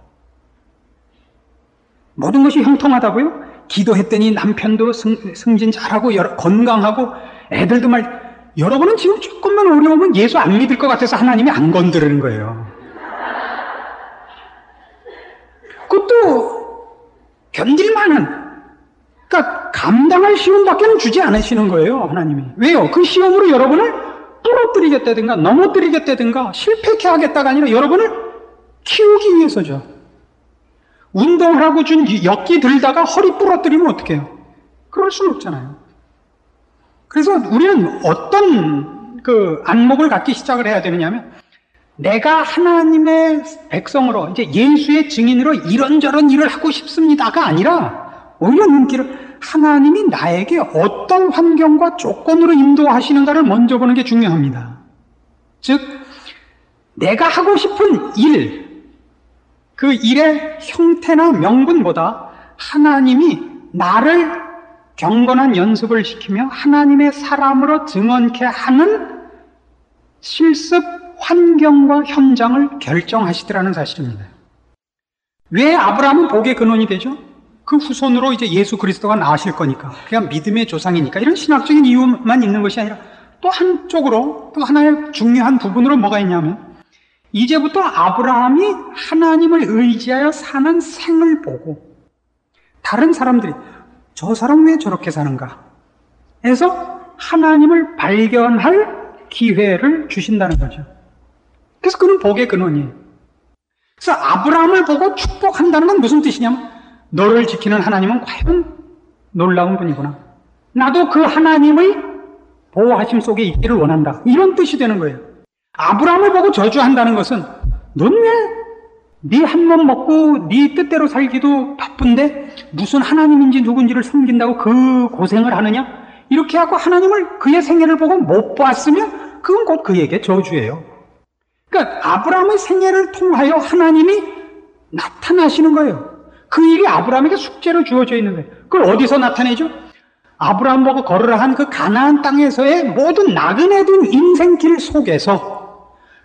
모든 것이 형통하다고요? 기도했더니 남편도 승, 승진 잘하고 여러, 건강하고 애들도 말 여러분은 지금 조금만 어려우면 예수 안 믿을 것 같아서 하나님이 안 건드리는 거예요. 그것도 견딜만한 그러니까 감당할 시험밖에는 주지 않으시는 거예요 하나님이 왜요? 그 시험으로 여러분을 부러뜨리겠다든가 넘어뜨리겠다든가 실패케 하겠다가 아니라 여러분을 키우기 위해서죠 운동을 하고 준 역기 들다가 허리 부러뜨리면 어떡해요? 그럴 수는 없잖아요. 그래서 우리는 어떤 그 안목을 갖기 시작을 해야 되느냐면 내가 하나님의 백성으로 이제 예수의 증인으로 이런저런 일을 하고 싶습니다가 아니라 오히려 눈길을 하나님이 나에게 어떤 환경과 조건으로 인도하시는가를 먼저 보는 게 중요합니다. 즉 내가 하고 싶은 일, 그 일의 형태나 명분보다 하나님이 나를 경건한 연습을 시키며 하나님의 사람으로 증언케 하는 실습 환경과 현장을 결정하시더라는 사실입니다. 왜 아브라함은 복의 근원이 되죠? 그 후손으로 이제 예수 그리스도가 나으실 거니까. 그냥 믿음의 조상이니까. 이런 신학적인 이유만 있는 것이 아니라 또 한쪽으로 또 하나의 중요한 부분으로 뭐가 있냐면 이제부터 아브라함이 하나님을 의지하여 사는 생을 보고 다른 사람들이 저 사람 왜 저렇게 사는가? 해서 하나님을 발견할 기회를 주신다는 거죠. 그래서 그는 복의 근원이에요. 그래서 아브라함을 보고 축복한다는 건 무슨 뜻이냐면 너를 지키는 하나님은 과연 놀라운 분이구나. 나도 그 하나님의 보호하심 속에 있기를 원한다. 이런 뜻이 되는 거예요. 아브라함을 보고 저주한다는 것은 넌 왜 네한몸 먹고 네 뜻대로 살기도 바쁜데 무슨 하나님인지 누군지를 섬긴다고 그 고생을 하느냐? 이렇게 하고 하나님을 그의 생애를 보고 못 봤으면 그건 곧 그에게 저주예요. 그러니까 아브라함의 생애를 통하여 하나님이 나타나시는 거예요. 그 일이 아브라함에게 숙제로 주어져 있는 거예요. 그걸 어디서 나타내죠? 아브라함 보고 걸으라 한 그 가나안 땅에서의 모든 나그네 된 인생길 속에서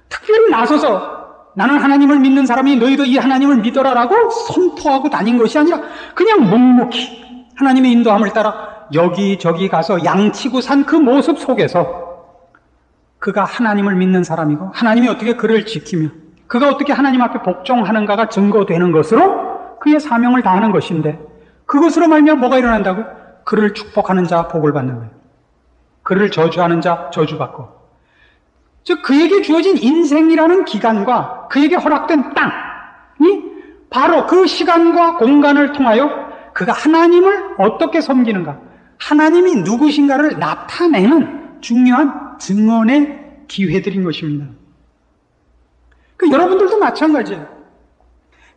특별히 나서서 나는 하나님을 믿는 사람이 너희도 이 하나님을 믿어라라고 선포하고 다닌 것이 아니라 그냥 묵묵히 하나님의 인도함을 따라 여기저기 가서 양치고 산 그 모습 속에서 그가 하나님을 믿는 사람이고 하나님이 어떻게 그를 지키며 그가 어떻게 하나님 앞에 복종하는가가 증거되는 것으로 그의 사명을 다하는 것인데 그것으로 말미암아 뭐가 일어난다고? 그를 축복하는 자 복을 받는 거예요. 그를 저주하는 자 저주받고 즉 그에게 주어진 인생이라는 기간과 그에게 허락된 땅이 바로 그 시간과 공간을 통하여 그가 하나님을 어떻게 섬기는가, 하나님이 누구신가를 나타내는 중요한 증언의 기회들인 것입니다. 그 여러분들도 마찬가지예요.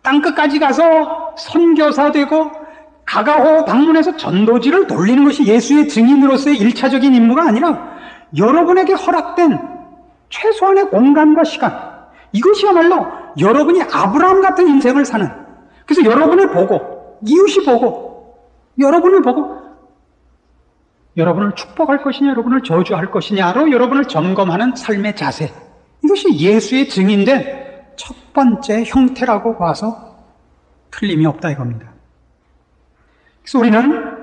땅 끝까지 가서 선교사 되고 가가호 방문해서 전도지를 돌리는 것이 예수의 증인으로서의 일차적인 임무가 아니라 여러분에게 허락된 최소한의 공간과 시간 이것이야말로 여러분이 아브라함 같은 인생을 사는 그래서 여러분을 보고 이웃이 보고 여러분을 보고 여러분을 축복할 것이냐 여러분을 저주할 것이냐로 여러분을 점검하는 삶의 자세 이것이 예수의 증인된 첫 번째 형태라고 봐서 틀림이 없다 이겁니다. 그래서 우리는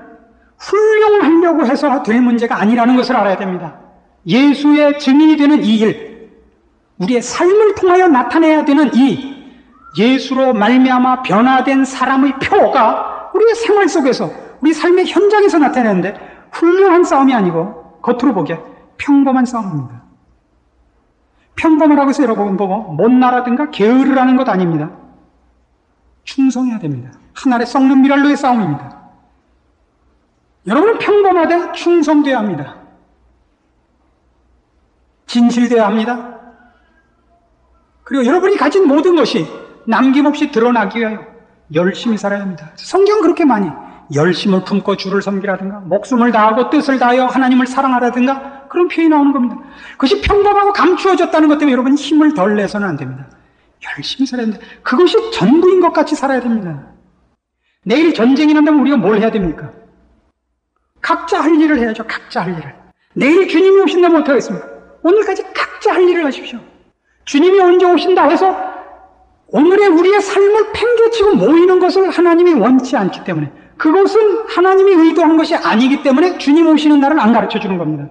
훌륭하려고 해서 될 문제가 아니라는 것을 알아야 됩니다. 예수의 증인이 되는 이 일, 우리의 삶을 통하여 나타내야 되는 이 예수로 말미암아 변화된 사람의 표가 우리의 생활 속에서 우리 삶의 현장에서 나타내는데 훌륭한 싸움이 아니고 겉으로 보기에 평범한 싸움입니다. 평범하라고 해서 여러분 보고 못나라든가 게으르라는 것 아닙니다. 충성해야 됩니다. 하늘의 썩는 미랄로의 싸움입니다. 여러분은 평범하되 충성돼야 합니다. 진실돼야 합니다. 그리고 여러분이 가진 모든 것이 남김없이 드러나기 위하여 열심히 살아야 합니다. 성경 그렇게 많이 열심을 품고 주를 섬기라든가 목숨을 다하고 뜻을 다하여 하나님을 사랑하라든가 그런 표현이 나오는 겁니다. 그것이 평범하고 감추어졌다는 것 때문에 여러분 힘을 덜 내서는 안 됩니다. 열심히 살아야 됩니다. 그것이 전부인 것 같이 살아야 됩니다. 내일 전쟁이 난다면 우리가 뭘 해야 됩니까? 각자 할 일을 해야죠. 각자 할 일을. 내일 주님이 오신다면 어떡하겠습니까? 오늘까지 각자 할 일을 하십시오. 주님이 언제 오신다 해서 오늘의 우리의 삶을 팽개치고 모이는 것을 하나님이 원치 않기 때문에 그것은 하나님이 의도한 것이 아니기 때문에 주님 오시는 날을 안 가르쳐 주는 겁니다.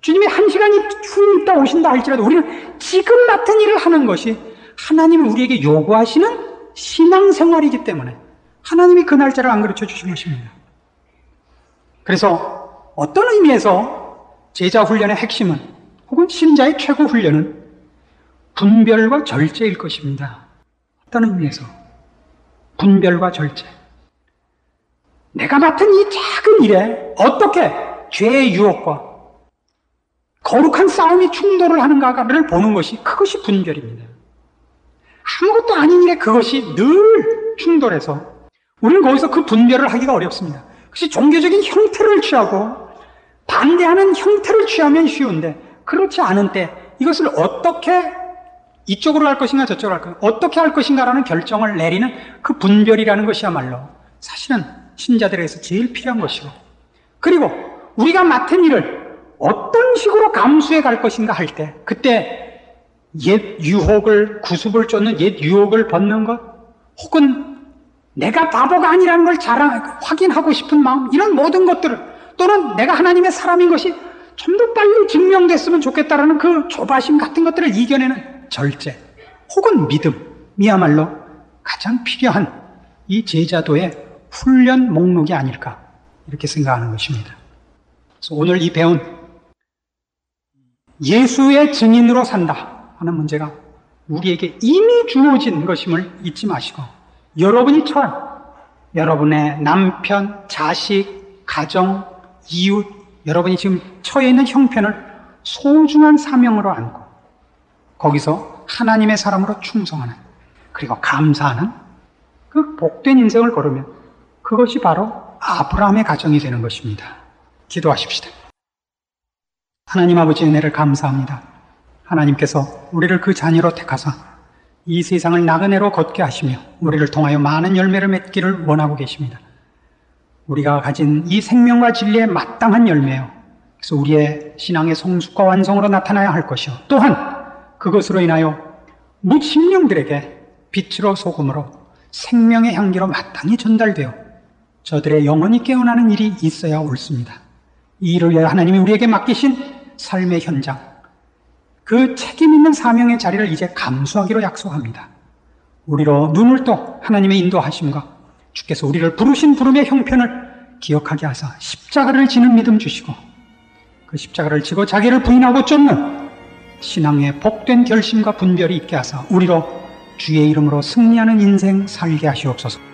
주님이 한 시간이 후에 있다 오신다 할지라도 우리는 지금 맡은 일을 하는 것이 하나님이 우리에게 요구하시는 신앙생활이기 때문에 하나님이 그 날짜를 안 가르쳐 주신 것입니다. 그래서 어떤 의미에서 제자 훈련의 핵심은 혹은 신자의 최고 훈련은 분별과 절제일 것입니다. 어떤 의미에서 분별과 절제. 내가 맡은 이 작은 일에 어떻게 죄의 유혹과 거룩한 싸움이 충돌을 하는가를 보는 것이 그것이 분별입니다. 아무것도 아닌 일에 그것이 늘 충돌해서 우리는 거기서 그 분별을 하기가 어렵습니다. 그것이 종교적인 형태를 취하고 반대하는 형태를 취하면 쉬운데 그렇지 않은 때 이것을 어떻게 이쪽으로 할 것인가 저쪽으로 할 것인가 어떻게 할 것인가라는 결정을 내리는 그 분별이라는 것이야말로 사실은 신자들에게서 제일 필요한 것이고 그리고 우리가 맡은 일을 어떤 식으로 감수해 갈 것인가 할 때 그때 옛 유혹을 구습을 쫓는 옛 유혹을 벗는 것 혹은 내가 바보가 아니라는 걸 자랑 확인하고 싶은 마음 이런 모든 것들을 또는 내가 하나님의 사람인 것이 좀 더 빨리 증명됐으면 좋겠다라는 그 조바심 같은 것들을 이겨내는 절제 혹은 믿음이야말로 가장 필요한 이 제자도의 훈련 목록이 아닐까 이렇게 생각하는 것입니다. 그래서 오늘 이 배운 예수의 증인으로 산다 하는 문제가 우리에게 이미 주어진 것임을 잊지 마시고 여러분이 처한 여러분의 남편, 자식, 가정, 이웃, 여러분이 지금 처해 있는 형편을 소중한 사명으로 안고 거기서 하나님의 사람으로 충성하는 그리고 감사하는 그 복된 인생을 걸으면 그것이 바로 아브라함의 가정이 되는 것입니다. 기도하십시다. 하나님 아버지 은혜를 감사합니다. 하나님께서 우리를 그 자녀로 택하사 이 세상을 나그네로 걷게 하시며 우리를 통하여 많은 열매를 맺기를 원하고 계십니다. 우리가 가진 이 생명과 진리에 마땅한 열매요. 그래서 우리의 신앙의 성숙과 완성으로 나타나야 할 것이요. 또한 그것으로 인하여 무심령들에게 빛으로 소금으로 생명의 향기로 마땅히 전달되어 저들의 영혼이 깨어나는 일이 있어야 옳습니다. 이 일을 위해 하나님이 우리에게 맡기신 삶의 현장, 그 책임 있는 사명의 자리를 이제 감수하기로 약속합니다. 우리로 눈을 떠 하나님의 인도하심과 주께서 우리를 부르신 부름의 형편을 기억하게 하사 십자가를 지는 믿음 주시고 그 십자가를 지고 자기를 부인하고 쫓는 신앙의 복된 결심과 분별이 있게 하사 우리로 주의 이름으로 승리하는 인생 살게 하시옵소서.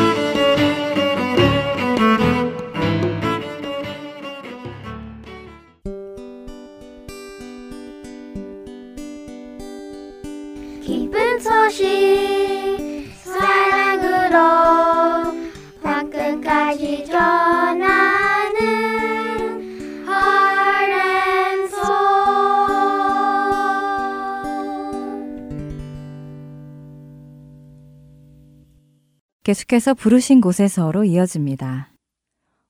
계속해서 부르신 곳에서로 이어집니다.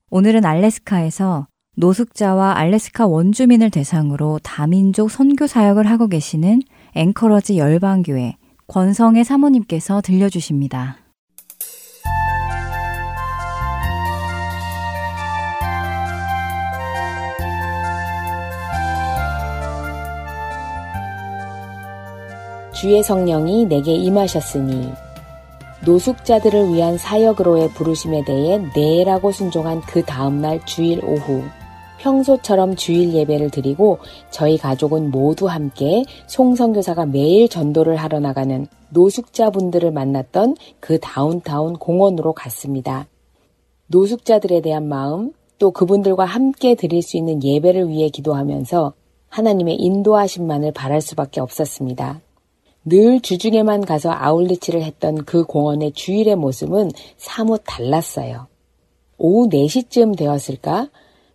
오늘은 알래스카에서 노숙자와 알래스카 원주민을 대상으로 다민족 선교 사역을 하고 계시는 앵커러지 열방교회 권성의 사모님께서 들려주십니다. 주의 성령이 내게 임하셨으니 노숙자들을 위한 사역으로의 부르심에 대해 네라고 순종한 그 다음날 주일 오후 평소처럼 주일 예배를 드리고 저희 가족은 모두 함께 송성교사가 매일 전도를 하러 나가는 노숙자분들을 만났던 그 다운타운 공원으로 갔습니다. 노숙자들에 대한 마음, 또 그분들과 함께 드릴 수 있는 예배를 위해 기도하면서 하나님의 인도하심만을 바랄 수밖에 없었습니다. 늘 주중에만 가서 아울리치를 했던 그 공원의 주일의 모습은 사뭇 달랐어요. 오후 4시쯤 되었을까?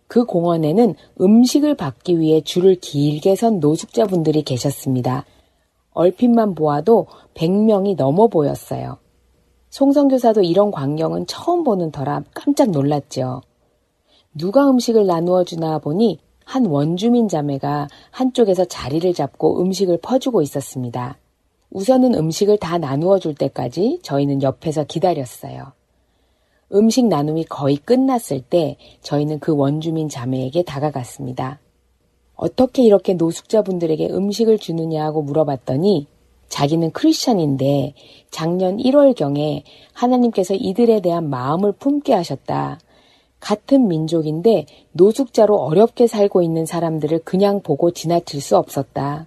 그 공원에는 음식을 받기 위해 줄을 길게 선 노숙자분들이 계셨습니다. 얼핏만 보아도 100명이 넘어 보였어요. 송성교사도 이런 광경은 처음 보는 터라 깜짝 놀랐죠. 누가 음식을 나누어 주나 보니 한 원주민 자매가 한쪽에서 자리를 잡고 음식을 퍼주고 있었습니다. 우선은 음식을 다 나누어 줄 때까지 저희는 옆에서 기다렸어요. 음식 나눔이 거의 끝났을 때 저희는 그 원주민 자매에게 다가갔습니다. 어떻게 이렇게 노숙자분들에게 음식을 주느냐고 물어봤더니 자기는 크리스천인데 작년 1월경에 하나님께서 이들에 대한 마음을 품게 하셨다. 같은 민족인데 노숙자로 어렵게 살고 있는 사람들을 그냥 보고 지나칠 수 없었다.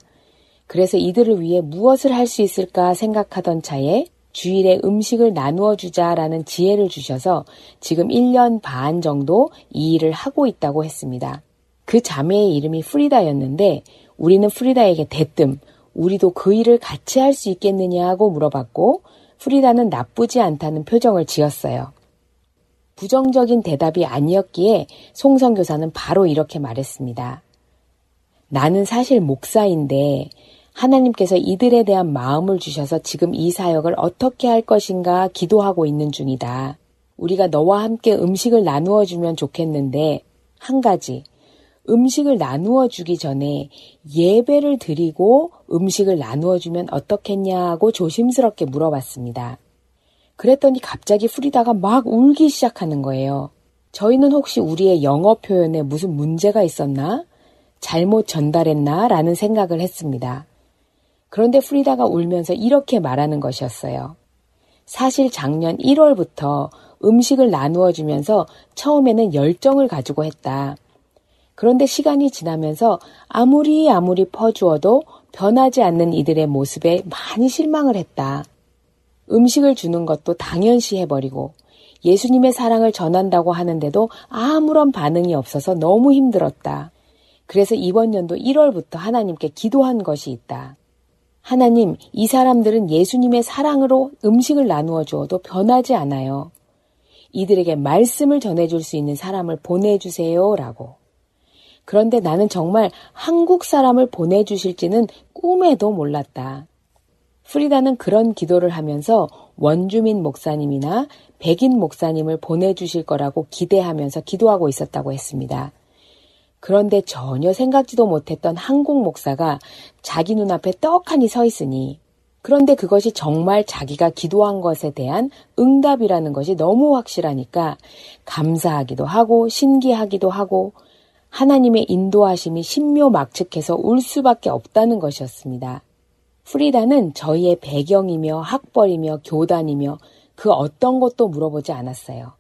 그래서 이들을 위해 무엇을 할 수 있을까 생각하던 차에 주일에 음식을 나누어 주자라는 지혜를 주셔서 지금 1년 반 정도 이 일을 하고 있다고 했습니다. 그 자매의 이름이 프리다였는데 우리는 프리다에게 대뜸 우리도 그 일을 같이 할 수 있겠느냐고 물어봤고 프리다는 나쁘지 않다는 표정을 지었어요. 부정적인 대답이 아니었기에 송성교사는 바로 이렇게 말했습니다. 나는 사실 목사인데 하나님께서 이들에 대한 마음을 주셔서 지금 이 사역을 어떻게 할 것인가 기도하고 있는 중이다. 우리가 너와 함께 음식을 나누어 주면 좋겠는데 한 가지 음식을 나누어 주기 전에 예배를 드리고 음식을 나누어 주면 어떻겠냐고 조심스럽게 물어봤습니다. 그랬더니 갑자기 프리다가 막 울기 시작하는 거예요. 저희는 혹시 우리의 영어 표현에 무슨 문제가 있었나? 잘못 전달했나? 라는 생각을 했습니다. 그런데 프리다가 울면서 이렇게 말하는 것이었어요. 사실 작년 1월부터 음식을 나누어 주면서 처음에는 열정을 가지고 했다. 그런데 시간이 지나면서 아무리 아무리 퍼주어도 변하지 않는 이들의 모습에 많이 실망을 했다. 음식을 주는 것도 당연시 해버리고 예수님의 사랑을 전한다고 하는데도 아무런 반응이 없어서 너무 힘들었다. 그래서 이번 연도 1월부터 하나님께 기도한 것이 있다. 하나님, 이 사람들은 예수님의 사랑으로 음식을 나누어 주어도 변하지 않아요. 이들에게 말씀을 전해줄 수 있는 사람을 보내주세요. 라고. 그런데 나는 정말 한국 사람을 보내주실지는 꿈에도 몰랐다. 프리다는 그런 기도를 하면서 원주민 목사님이나 백인 목사님을 보내주실 거라고 기대하면서 기도하고 있었다고 했습니다. 그런데 전혀 생각지도 못했던 한국 목사가 자기 눈앞에 떡하니 서 있으니 그런데 그것이 정말 자기가 기도한 것에 대한 응답이라는 것이 너무 확실하니까 감사하기도 하고 신기하기도 하고 하나님의 인도하심이 신묘막측해서 울 수밖에 없다는 것이었습니다. 프리다는 저희의 배경이며 학벌이며 교단이며 그 어떤 것도 물어보지 않았어요.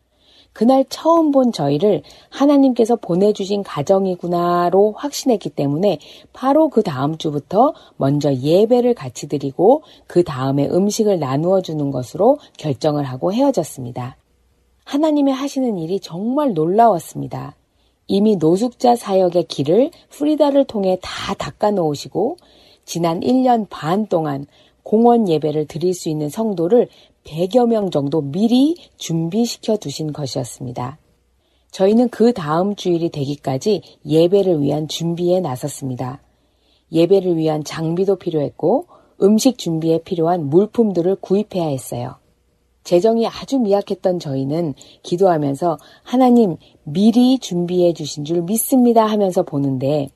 그날 처음 본 저희를 하나님께서 보내주신 가정이구나로 확신했기 때문에 바로 그 다음 주부터 먼저 예배를 같이 드리고 그 다음에 음식을 나누어 주는 것으로 결정을 하고 헤어졌습니다. 하나님의 하시는 일이 정말 놀라웠습니다. 이미 노숙자 사역의 길을 프리다를 통해 다 닦아 놓으시고 지난 1년 반 동안 공원 예배를 드릴 수 있는 성도를 100여 명 정도 미리 준비시켜 두신 것이었습니다. 저희는 그 다음 주일이 되기까지 예배를 위한 준비에 나섰습니다. 예배를 위한 장비도 필요했고 음식 준비에 필요한 물품들을 구입해야 했어요. 재정이 아주 미약했던 저희는 기도하면서 하나님 미리 준비해 주신 줄 믿습니다 하면서 보는데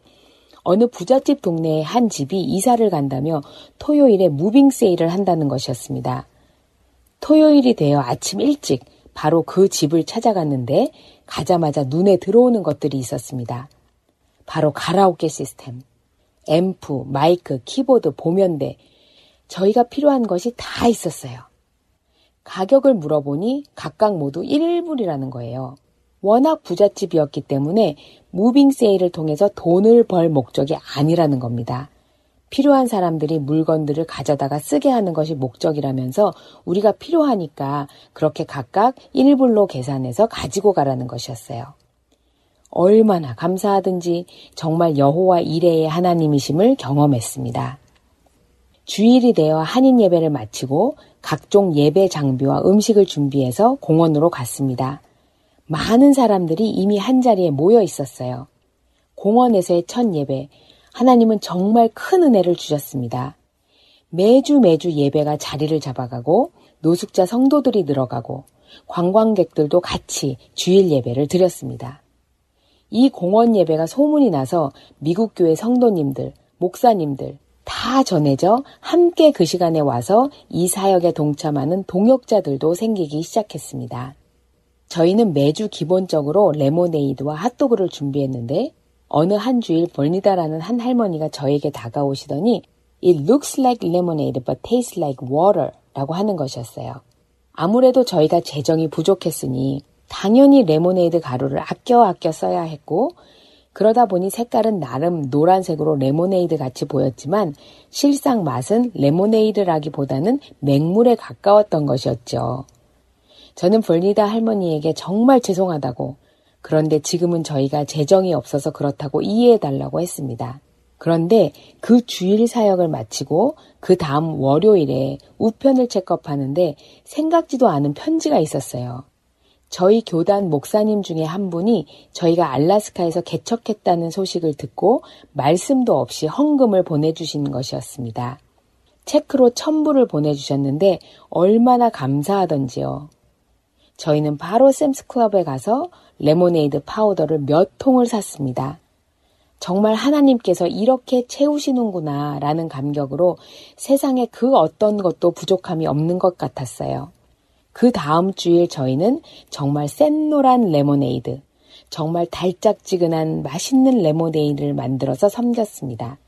어느 부잣집 동네에 한 집이 이사를 간다며 토요일에 무빙 세일을 한다는 것이었습니다. 토요일이 되어 아침 일찍 바로 그 집을 찾아갔는데 가자마자 눈에 들어오는 것들이 있었습니다. 바로 가라오케 시스템, 앰프, 마이크, 키보드, 보면대, 저희가 필요한 것이 다 있었어요. 가격을 물어보니 각각 모두 1불이라는 거예요. 워낙 부잣집이었기 때문에 moving sale을 통해서 돈을 벌 목적이 아니라는 겁니다. 필요한 사람들이 물건들을 가져다가 쓰게 하는 것이 목적이라면서 우리가 필요하니까 그렇게 각각 1불로 계산해서 가지고 가라는 것이었어요. 얼마나 감사하든지 정말 여호와 이레의 하나님이심을 경험했습니다. 주일이 되어 한인 예배를 마치고 각종 예배 장비와 음식을 준비해서 공원으로 갔습니다. 많은 사람들이 이미 한 자리에 모여 있었어요. 공원에서의 첫 예배, 하나님은 정말 큰 은혜를 주셨습니다. 매주 매주 예배가 자리를 잡아가고 노숙자 성도들이 늘어가고 관광객들도 같이 주일 예배를 드렸습니다. 이 공원 예배가 소문이 나서 미국 교회 성도님들, 목사님들 다 전해져 함께 그 시간에 와서 이 사역에 동참하는 동역자들도 생기기 시작했습니다. 저희는 매주 기본적으로 레모네이드와 핫도그를 준비했는데 어느 한 주일 벌니다라는 한 할머니가 저에게 다가오시더니 It looks like lemonade but tastes like water 라고 하는 것이었어요. 아무래도 저희가 재정이 부족했으니 당연히 레모네이드 가루를 아껴 아껴 써야 했고 그러다 보니 색깔은 나름 노란색으로 레모네이드 같이 보였지만 실상 맛은 레모네이드라기보다는 맹물에 가까웠던 것이었죠. 저는 볼니다 할머니에게 정말 죄송하다고 그런데 지금은 저희가 재정이 없어서 그렇다고 이해해달라고 했습니다. 그런데 그 주일 사역을 마치고 그 다음 월요일에 우편을 체크업하는데 생각지도 않은 편지가 있었어요. 저희 교단 목사님 중에 한 분이 저희가 알라스카에서 개척했다는 소식을 듣고 말씀도 없이 헌금을 보내주신 것이었습니다. check로 천 불을 보내주셨는데 얼마나 감사하던지요. 저희는 바로 샘스클럽에 가서 레모네이드 파우더를 몇 통을 샀습니다. 정말 하나님께서 이렇게 채우시는구나 라는 감격으로 세상에 그 어떤 것도 부족함이 없는 것 같았어요. 그 다음 주일 저희는 정말 샛노란 레모네이드, 정말 달짝지근한 맛있는 레모네이드를 만들어서 섬겼습니다.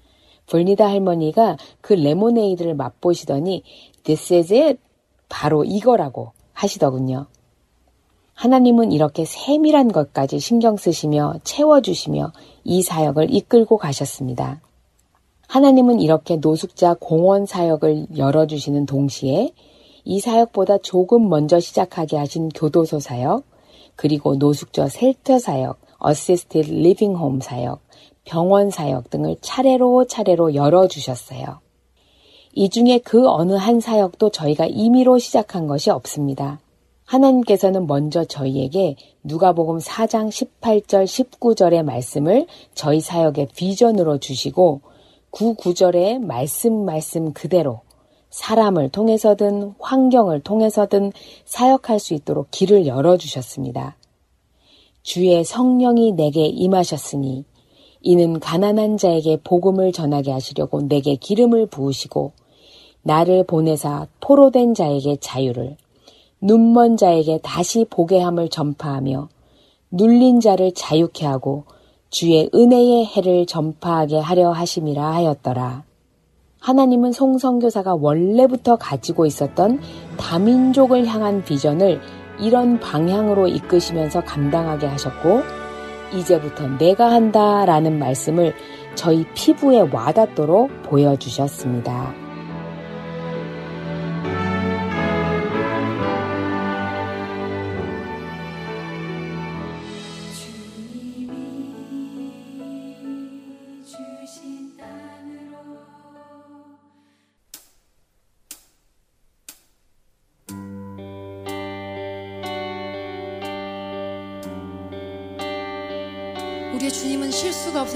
불니다 할머니가 그 레모네이드를 맛보시더니 This is it! 바로 이거라고 하시더군요. 하나님은 이렇게 세밀한 것까지 신경 쓰시며 채워주시며 이 사역을 이끌고 가셨습니다. 하나님은 이렇게 노숙자 공원 사역을 열어주시는 동시에 이 사역보다 조금 먼저 시작하게 하신 교도소 사역, 그리고 노숙자 shelter 사역, assisted living home 사역, 병원 사역 등을 차례로 차례로 열어주셨어요. 이 중에 그 어느 한 사역도 저희가 임의로 시작한 것이 없습니다. 하나님께서는 먼저 저희에게 누가복음 4장 18절 19절의 말씀을 저희 사역의 비전으로 주시고 구 구절의 말씀 말씀 그대로 사람을 통해서든 환경을 통해서든 사역할 수 있도록 길을 열어 주셨습니다. 주의 성령이 내게 임하셨으니 이는 가난한 자에게 복음을 전하게 하시려고 내게 기름을 부으시고 나를 보내사 포로된 자에게 자유를 눈먼 자에게 다시 보게 함을 전파하며 눌린 자를 자유케 하고 주의 은혜의 해를 전파하게 하려 하심이라 하였더라. 하나님은 송성교사가 원래부터 가지고 있었던 다민족을 향한 비전을 이런 방향으로 이끄시면서 감당하게 하셨고, 이제부터 내가 한다 라는 말씀을 저희 피부에 와닿도록 보여주셨습니다.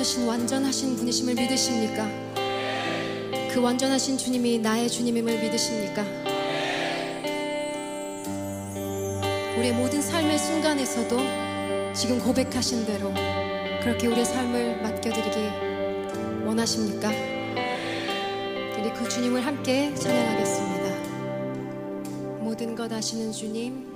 없으신 완전하신 분이심을 믿으십니까? 그 완전하신 주님이 나의 주님임을 믿으십니까? 우리의 모든 삶의 순간에서도 지금 고백하신 대로 그렇게 우리의 삶을 맡겨드리기 원하십니까? 우리 그 주님을 함께 찬양하겠습니다. 모든 것 아시는 주님,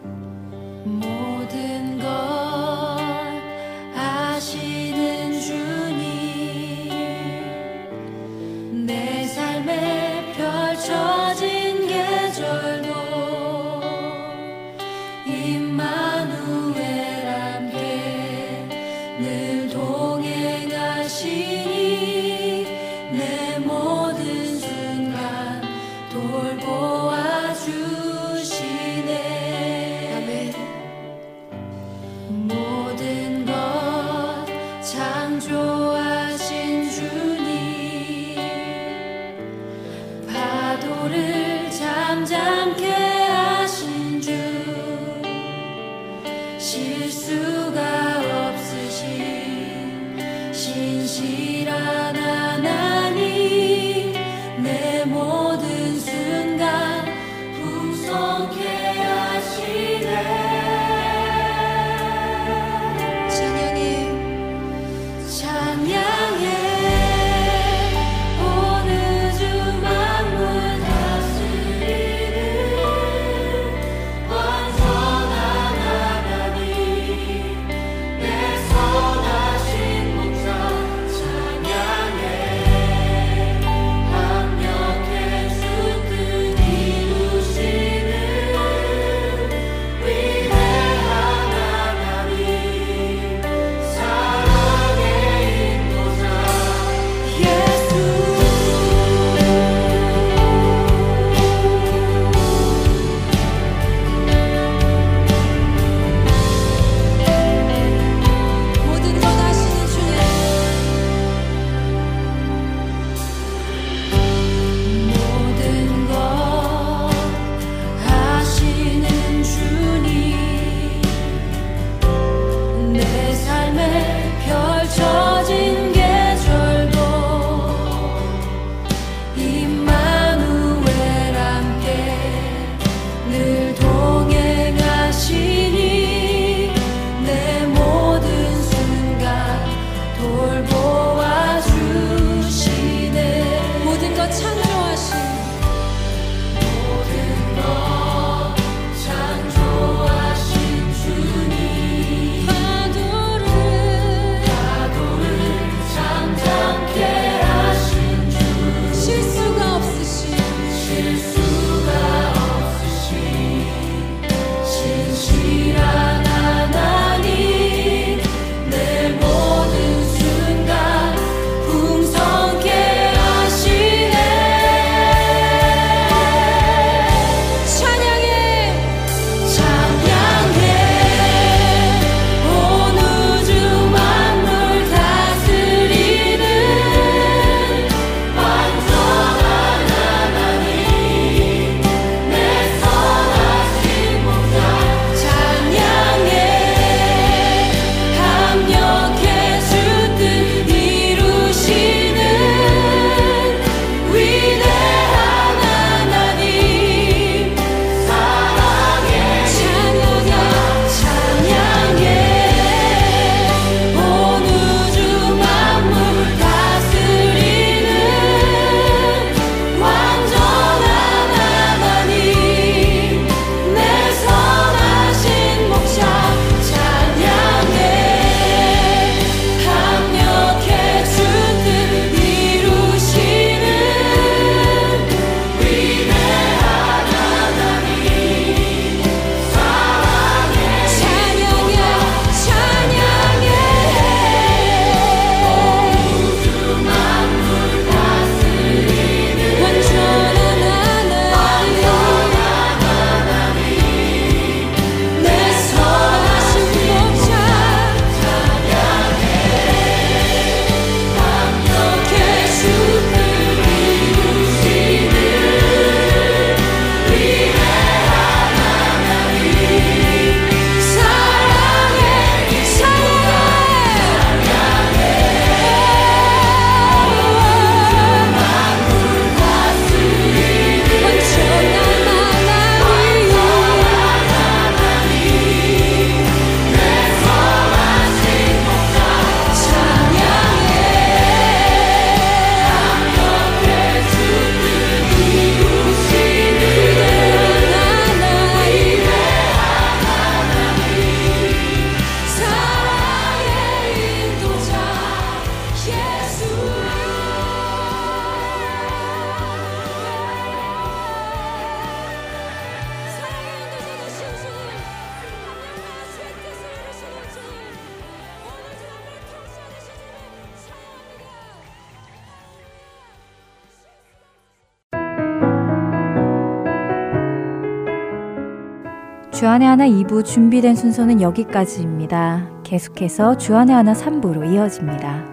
하나 2부 준비된 순서는 여기까지입니다. 계속해서 주안의 하나 3부로 이어집니다.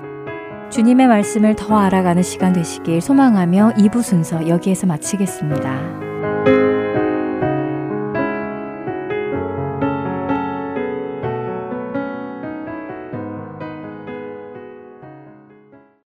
주님의 말씀을 더 알아가는 시간 되시길 소망하며 2부 순서 여기에서 마치겠습니다.